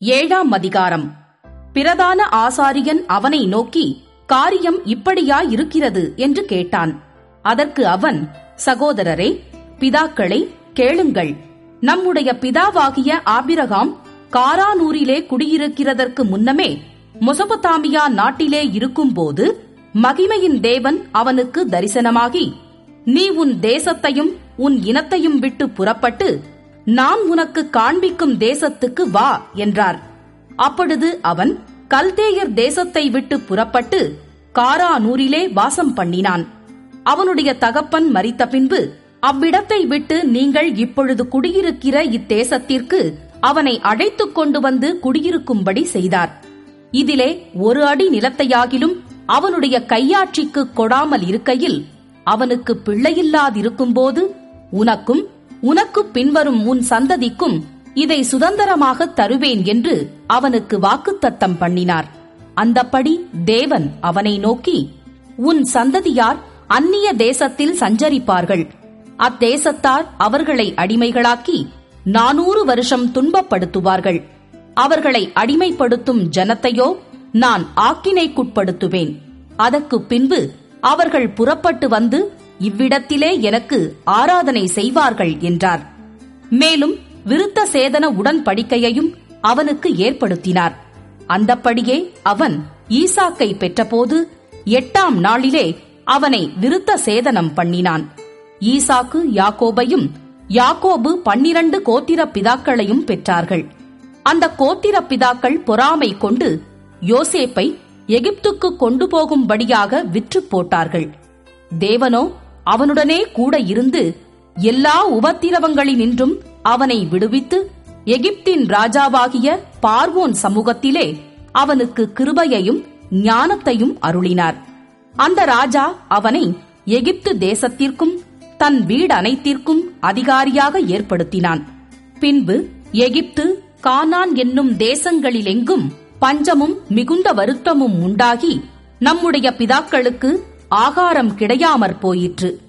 ஏழாம் அதிகாரம். பிரதான ஆசாரியன் அவனை நோக்கி காரியம் இப்படியா இருக்கிறது என்று கேட்டான். அதற்கு அவன் சகோதரரே பிதாக்களை கேளுங்கள். நம்முடைய பிதாவாகிய ஆபிரகாம் காரானூரிலே குடியிருக்கிறதற்கு முன்னமே மொசபத்தாமியா நாட்டிலே இருக்கும்போது மகிமையின் தேவன் அவனுக்கு தரிசனமாகி நீ உன் தேசத்தையும் உன் இனத்தையும் விட்டு புறப்பட்டு நான் உனக்கு காண்பிக்கும் தேசத்துக்கு வா என்றார். அப்பொழுது அவன் கல்தேயர் தேசத்தை விட்டு புறப்பட்டு காரானூரிலே வாசம் பண்ணினான். அவனுடைய தகப்பன் மறித்த பின்பு அவ்விடத்தை விட்டு நீங்கள் இப்பொழுது குடியிருக்கிற இத்தேசத்திற்கு அவனை அழைத்துக் கொண்டு வந்து குடியிருக்கும்படி செய்தார். இதிலே ஒரு அடி நிலத்தையாகிலும் அவனுடைய கையாட்சிக்கு கொடாமல் இருக்கையில் அவனுக்கு பிள்ளையில்லாதிருக்கும்போது உனக்கும் உனக்கு பின்வரும் உன் சந்ததிக்கும் இதை சுதந்திரமாக தருவேன் என்று அவனுக்கு வாக்குத்தத்தம் பண்ணினார். அந்தப்படி தேவன் அவனை நோக்கி உன் சந்ததியார் அந்நிய தேசத்தில் சஞ்சரிப்பார்கள். அத்தேசத்தார் அவர்களை அடிமைகளாக்கி நானூறு வருஷம் துன்பப்படுத்துவார்கள். அவர்களை அடிமைப்படுத்தும் ஜனத்தையோ நான் ஆக்கினைக்குட்படுத்துவேன். அதற்குப் பின்பு அவர்கள் புறப்பட்டு வந்து இவ்விடத்திலே எனக்கு ஆராதனை செய்வார்கள் என்றார். மேலும் விருத்த சேதன உடன்படிக்கையையும் அவனுக்கு ஏற்படுத்தினார். அந்தப்படியே அவன் ஈசாக்கை பெற்றபோது எட்டாம் நாளிலே அவனை விருத்த சேதனம் பண்ணினான். ஈசாக்கு யாக்கோபையும் யாக்கோபு பன்னிரண்டு கோத்திர பிதாக்களையும் பெற்றார்கள். அந்த கோத்திர பிதாக்கள் பொறாமை கொண்டு யோசேப்பை எகிப்துக்கு கொண்டு போகும்படியாக விற்று போட்டார்கள். தேவனோ அவனுடனே கூட இருந்து எல்லா உபத்திரவங்களினின்றும் அவனை விடுவித்து எகிப்தின் ராஜாவாகிய பார்வோன் சமூகத்திலே அவனுக்கு கிருபையையும் ஞானத்தையும் அருளினார். அந்த ராஜா அவனை எகிப்து தேசத்திற்கும் தன் வீடு அனைத்திற்கும் அதிகாரியாக ஏற்படுத்தினான். பின்பு எகிப்து கானான் என்னும் தேசங்களிலெங்கும் பஞ்சமும் மிகுந்த வருத்தமும் உண்டாகி நம்முடைய பிதாக்களுக்கு ஆகாரம் கிடையாமற் போயிற்று.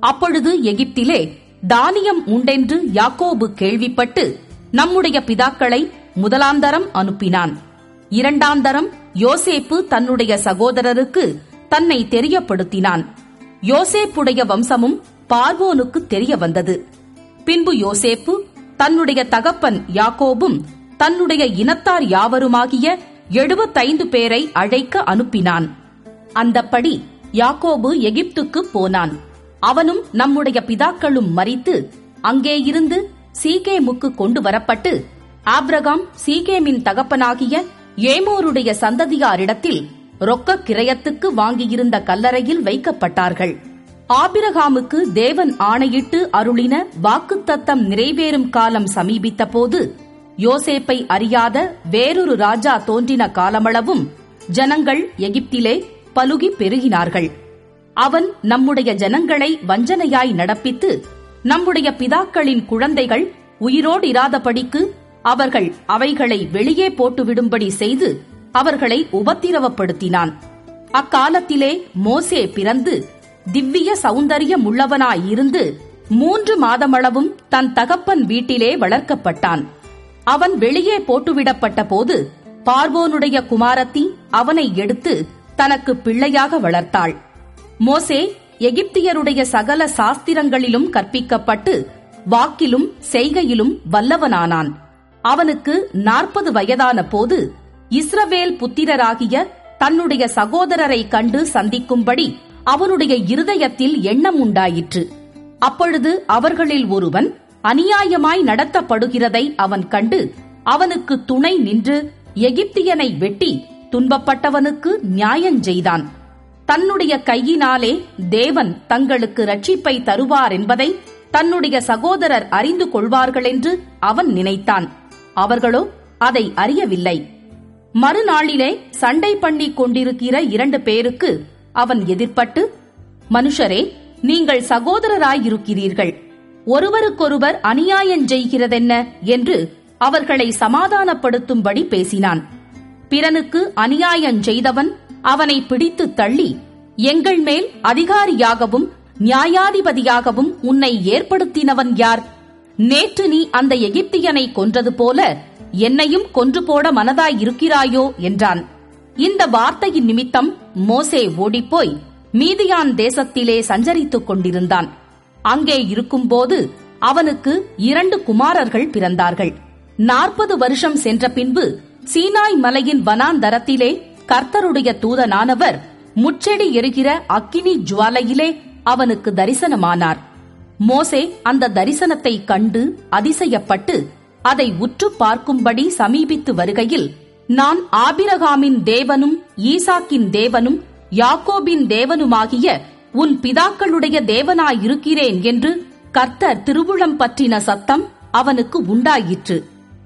அப்பொழுது எகிப்திலே தானியம் உண்டென்று யாக்கோபு கேள்விப்பட்டு நம்முடைய பிதாக்களை முதலாந்தரம் அனுப்பினான். இரண்டாந்தரம் யோசேப்பு தன்னுடைய சகோதரருக்கு தன்னை தெரியப்படுத்தினான். யோசேப்புடைய வம்சமும் பார்வோனுக்கு தெரிய வந்தது. பின்பு யோசேப்பு தன்னுடைய தகப்பன் யாக்கோபும் தன்னுடைய இனத்தார் யாவருமாகிய எழுபத்தைந்து பேரை அழைக்க அனுப்பினான். அந்தப்படி யாக்கோபு எகிப்துக்கு போனான். அவனும் நம்முடைய பிதாக்களும் மறித்து அங்கே இருந்து சீகேமுக்கு கொண்டு வரப்பட்டு ஆப்ரகாம் சீகேமின் தகப்பனாகிய ஏமோருடைய சந்ததியாரிடத்தில் ரொக்க கிரயத்துக்கு வாங்கியிருந்த கல்லறையில் வைக்கப்பட்டார்கள். ஆபிரகாமுக்கு தேவன் ஆணையிட்டு அருளின வாக்குத்தத்தம் நிறைவேறும் காலம் சமீபித்த போது யோசேப்பை அறியாத வேறொரு ராஜா தோன்றின காலமளவும் ஜனங்கள் எகிப்திலே பலுகி பெருகினார்கள். அவன் நம்முடைய ஜனங்களை வஞ்சனையாய் நடப்பித்து நம்முடைய பிதாக்களின் குழந்தைகள் உயிரோடு இராதபடிக்கு அவர்கள் அவைகளை வெளியே போட்டுவிடும்படி செய்து அவர்களை உபத்திரவப்படுத்தினான். அக்காலத்திலே மோசே பிறந்து திவ்ய சௌந்தரியமுள்ளவனாயிருந்து மூன்று மாதமளவும் தன் தகப்பன் வீட்டிலே வளர்க்கப்பட்டான். அவன் வெளியே போட்டுவிடப்பட்ட போது பார்வோனுடைய குமாரத்தி அவனை எடுத்து தனக்கு பிள்ளையாக வளர்த்தாள். மோசே எகிப்தியருடைய சகல சாஸ்திரங்களிலும் கற்பிக்கப்பட்டு வாக்கிலும் செய்கையிலும் வல்லவனானான். அவனுக்கு நாற்பது வயதான போது இஸ்ரவேல் புத்திரராகிய தன்னுடைய சகோதரரை கண்டு சந்திக்கும்படி அவனுடைய இருதயத்தில் எண்ணம் உண்டாயிற்று. அப்பொழுது அவர்களில் ஒருவன் அநியாயமாய் நடத்தப்படுகிறதை அவன் கண்டு அவனுக்கு துணை நின்று எகிப்தியனை வெட்டி துன்பப்பட்டவனுக்கு நியாயஞ்செய்தான் தன்னுடைய கையினாலே தேவன் தங்களுக்கு ரட்சிப்பை தருவார் என்பதை தன்னுடைய சகோதரர் அறிந்து கொள்வார்களென்று அவன் நினைத்தான். அவர்களோ அதை அறியவில்லை. மறுநாளிலே சண்டை பண்ணிக் கொண்டிருக்கிற இரண்டு பேருக்கு அவன் எதிர்ப்பட்டு மனுஷரே நீங்கள் சகோதரராயிருக்கிறீர்கள். ஒருவருக்கொருவர் அநியாயஞ்செய்கிறதென்ன என்று அவர்களை சமாதானப்படுத்தும்படி பேசினான். பிறனுக்கு அநியாயஞ்செய்தவன் அவனை பிடித்து தள்ளி எங்கள் மேல் அதிகாரியாகவும் நியாயாதிபதியாகவும் உன்னை ஏற்படுத்தினவன் யார்? நேற்று நீ அந்த எகிப்தியனை கொன்றது போல என்னையும் கொன்று போட மனதாயிருக்கிறாயோ? என்றான். இந்த வார்த்தையின் நிமித்தம் மோசே ஓடிப்போய் மீதியான் தேசத்திலே சஞ்சரித்துக் கொண்டிருந்தான். அங்கே இருக்கும்போது அவனுக்கு இரண்டு குமாரர்கள் பிறந்தார்கள். நாற்பது வருஷம் சென்ற பின்பு சீனாய் மலையின் வனாந்தரத்திலே கர்த்தருடைய தூதனானவர் முச்செடி எரிகிற அக்கினி ஜுவாலையிலே அவனுக்கு தரிசனமானார். மோசே அந்த தரிசனத்தை கண்டு அதிசயப்பட்டு அதை உற்று பார்க்கும்படி சமீபித்து வருகையில் நான் ஆபிரகாமின் தேவனும் ஈசாக்கின் தேவனும் யாக்கோபின் தேவனுமாகிய உன் பிதாக்களுடைய தேவனாயிருக்கிறேன் என்று கர்த்தர் திருவுளம் பற்றின சத்தம் அவனுக்கு உண்டாயிற்று.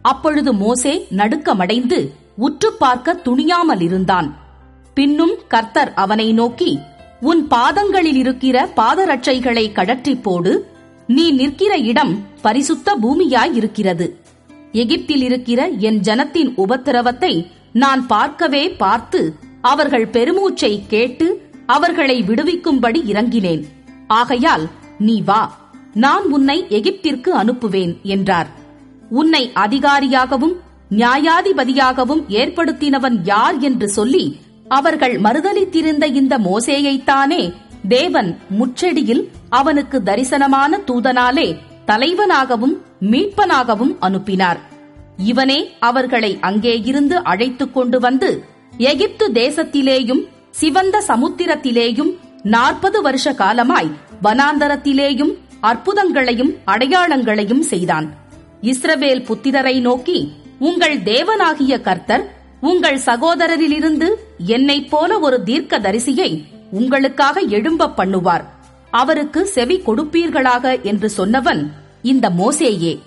அப்பொழுது மோசே நடுக்கமடைந்து உற்று பார்க்க துணியாமல் இருந்தான் பின்னும் கர்த்தர் அவனை நோக்கி உன் பாதங்களில் இருக்கிற பாதரட்சைகளை கழற்றி போடு. நீ நிற்கிற இடம் பரிசுத்த பூமியாயிருக்கிறது. எகிப்தில் இருக்கிற என் ஜனத்தின் உபத்திரவத்தை நான் பார்க்கவே பார்த்து அவர்கள் பெருமூச்சை கேட்டு அவர்களை விடுவிக்கும்படி இறங்கினேன். ஆகையால் நீ வா நான் உன்னை எகிப்திற்கு அனுப்புவேன் என்றார். உன்னை அதிகாரியாகவும் நியாயாதிபதியாகவும் ஏற்படுத்தினவன் யார் என்று சொல்லி அவர்கள் மறுதலித்திருந்த இந்த மோசேயைத்தானே தேவன் முச்செடியில் அவனுக்கு தரிசனமான தூதனாலே தலைவனாகவும் மீட்பனாகவும் அனுப்பினார். இவனே அவர்களை அங்கே இருந்து அழைத்துக் கொண்டு வந்து எகிப்து தேசத்திலேயும் சிவந்த சமுத்திரத்திலேயும் நாற்பது வருஷ காலமாய் வனாந்தரத்திலேயும் அற்புதங்களையும் அடையாளங்களையும் செய்தான். இஸ்ரவேல் புத்திரரை நோக்கி உங்கள் தேவனாகிய கர்த்தர் உங்கள் சகோதரரிலிருந்து என்னைப் போல ஒரு தீர்க்க தரிசியை உங்களுக்காக எழும்ப பண்ணுவார். அவருக்கு செவி கொடுப்பீர்களாக என்று சொன்னவன் இந்த மோசேயே.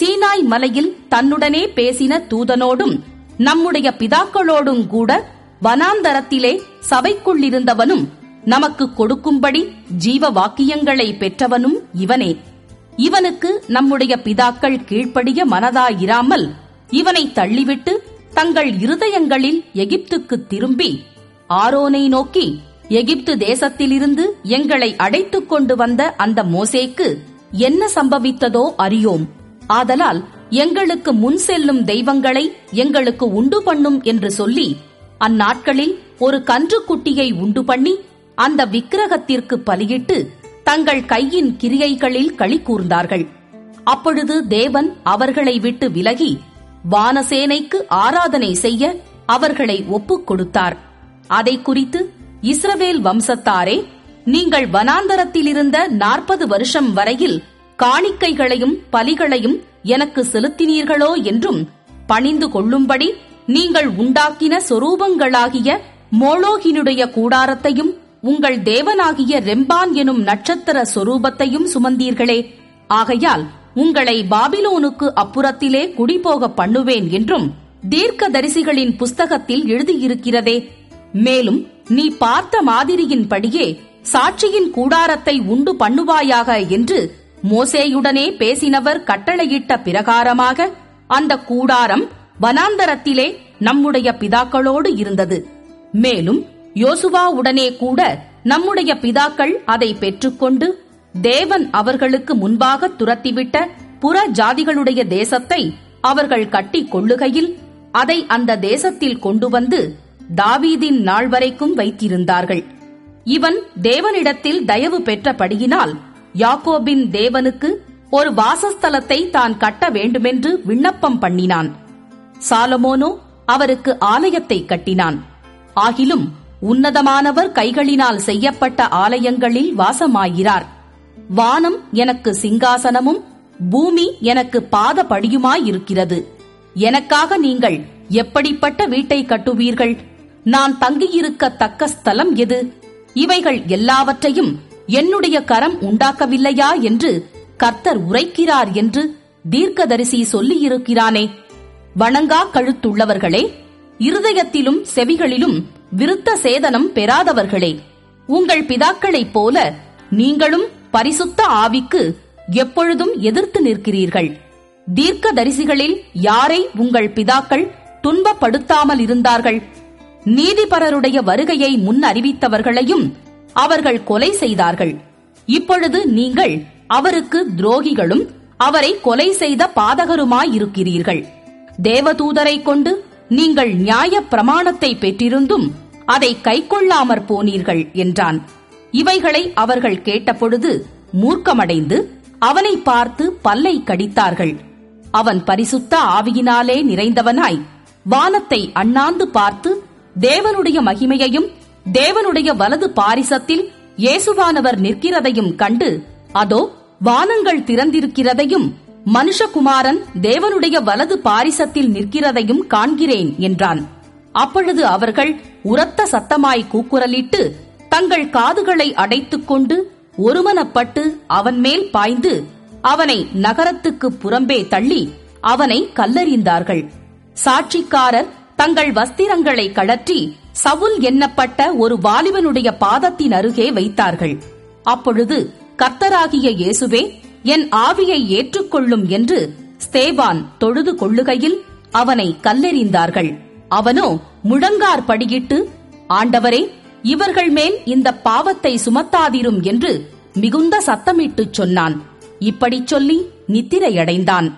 சீனாய் மலையில் தன்னுடனே பேசின தூதனோடும் நம்முடைய பிதாக்களோடும் கூட வனாந்தரத்திலே சபைக்குள்ளிருந்தவனும் நமக்கு கொடுக்கும்படி ஜீவ வாக்கியங்களை பெற்றவனும் இவனே. இவனுக்கு நம்முடைய பிதாக்கள் கீழ்ப்படிய மனதாயிராமல் இவனை தள்ளிவிட்டு தங்கள் இருதயங்களில் எகிப்துக்கு திரும்பி ஆரோனை நோக்கி எகிப்து தேசத்திலிருந்து எங்களை அடைத்துக் கொண்டு வந்த அந்த மோசேக்கு என்ன சம்பவித்ததோ அறியோம். ஆதலால் எங்களுக்கு முன் செல்லும் தெய்வங்களை எங்களுக்கு உண்டு பண்ணும் என்று சொல்லி அந்நாட்களில் ஒரு கன்றுக்குட்டியை உண்டு பண்ணி அந்த விக்கிரகத்திற்கு பலியிட்டு தங்கள் கையின் கிரியைகளில் களி கூர்ந்தார்கள். அப்பொழுது தேவன் அவர்களை விட்டு விலகி வானசேனைக்கு ஆராதனை செய்ய அவர்களை ஒப்புக் கொடுத்தார். அதை குறித்து இஸ்ரவேல் வம்சத்தாரே நீங்கள் வனாந்தரத்திலிருந்த நாற்பது வருஷம் வரையில் காணிக்கைகளையும் பலிகளையும் எனக்கு செலுத்தினீர்களோ என்றும் பணிந்து கொள்ளும்படி நீங்கள் உண்டாக்கின சொரூபங்களாகிய மோளோகினுடைய கூடாரத்தையும் உங்கள் தேவனாகிய ரெம்பான் எனும் நட்சத்திர சொரூபத்தையும் சுமந்தீர்களே. ஆகையால் உங்களை பாபிலோனுக்கு அப்புறத்திலே குடிபோக பண்ணுவேன் என்றும் தீர்க்கதரிசிகளின் புஸ்தகத்தில் எழுதியிருக்கிறதே. மேலும் நீ பார்த்த மாதிரியின்படியே சாட்சியின் கூடாரத்தை உண்டு பண்ணுவாயாக என்று மோசேயுடனே பேசினவர் கட்டளையிட்ட பிரகாரமாக அந்த கூடாரம் வனாந்தரத்திலே நம்முடைய பிதாக்களோடு இருந்தது. மேலும் யோசுவாவுடனே கூட நம்முடைய பிதாக்கள் அதை பெற்றுக்கொண்டு தேவன் அவர்களுக்கு முன்பாக துரத்திவிட்ட புற ஜாதிகளுடைய தேசத்தை அவர்கள் கட்டி கொள்ளுகையில் அதை அந்த தேசத்தில் கொண்டு வந்து தாவீதின் நாள் வரைக்கும் வைத்திருந்தார்கள். இவன் தேவனிடத்தில் தயவு பெற்றபடியினால் யாக்கோபின் தேவனுக்கு ஒரு வாசஸ்தலத்தை தான் கட்ட வேண்டுமென்று விண்ணப்பம் பண்ணினான். சாலமோனோ அவருக்கு ஆலயத்தை கட்டினான். ஆகிலும் உன்னதமானவர் கைகளினால் செய்யப்பட்ட ஆலயங்களில் வாசமாகிறார் வானம் எனக்கு சிங்காசனமும் பூமி எனக்கு பாதபடியுமாயிருக்கிறது. எனக்காக நீங்கள் எப்படிப்பட்ட வீட்டை கட்டுவீர்கள்? நான் தங்கியிருக்க தக்க ஸ்தலம் எது? இவைகள் எல்லாவற்றையும் என்னுடைய கரம் உண்டாக்கவில்லையா என்று கர்த்தர் உரைக்கிறார் என்று தீர்க்கதரிசி சொல்லியிருக்கிறானே. வணங்கா கழுத்துள்ளவர்களே இருதயத்திலும் செவிகளிலும் விருத்த சேதனம் பெறாதவர்களே உங்கள் பிதாக்களைப் போல நீங்களும் பரிசுத்த ஆவிக்கு எப்பொழுதும் எதிர்த்து நிற்கிறீர்கள். தீர்க்க தரிசிகளில் யாரை உங்கள் பிதாக்கள் துன்பப்படுத்தாமல் இருந்தார்கள்? நீதிபரருடைய வருகையை முன் அறிவித்தவர்களையும் அவர்கள் கொலை செய்தார்கள். இப்பொழுது நீங்கள் அவருக்கு துரோகிகளும் அவரை கொலை செய்த பாதகருமாயிருக்கிறீர்கள். தேவதூதரை கொண்டு நீங்கள் நியாய பிரமாணத்தை பெற்றிருந்தும் அதை கைக்கொள்ளாமற் போனீர்கள் என்றான். இவைகளை அவர்கள் கேட்டபொழுது மூர்க்கமடைந்து அவனை பார்த்து பல்லை கடித்தார்கள். அவன் பரிசுத்த ஆவியினாலே நிறைந்தவனாய் வானத்தை அண்ணாந்து பார்த்து தேவனுடைய மகிமையையும் தேவனுடைய வலது பாரிசத்தில் இயேசுவானவர் நிற்கிறதையும் கண்டு அதோ வானங்கள் திறந்திருக்கிறதையும் மனுஷகுமாரன் தேவனுடைய வலது பாரிசத்தில் நிற்கிறதையும் காண்கிறேன் என்றான். அப்பொழுது அவர்கள் உரத்த சத்தமாய் கூக்குரலிட்டு தங்கள் காதுகளை அடைத்துக் கொண்டு ஒருமனப்பட்டு அவன் மேல் பாய்ந்து அவனை நகரத்துக்கு புறம்பே தள்ளி அவனை கல்லறிந்தார்கள். சாட்சிக்காரர் தங்கள் வஸ்திரங்களை கழற்றி சவுல் எண்ணப்பட்ட ஒரு வாலிபனுடைய பாதத்தின் அருகே வைத்தார்கள். அப்பொழுது கர்த்தராகிய இயேசுவே என் ஆவியை ஏற்றுக்கொள்ளும் என்று ஸ்தேவான் தொழுது கொள்ளுகையில் அவனை கல்லெறிந்தார்கள். அவனோ முழங்கார் படியிட்டு ஆண்டவரே இவர்கள் மேல் இந்த பாவத்தை சுமத்தாதிரும் என்று மிகுந்த சத்தமிட்டுச் சொன்னான். இப்படிச் சொல்லி நித்திரையடைந்தான்.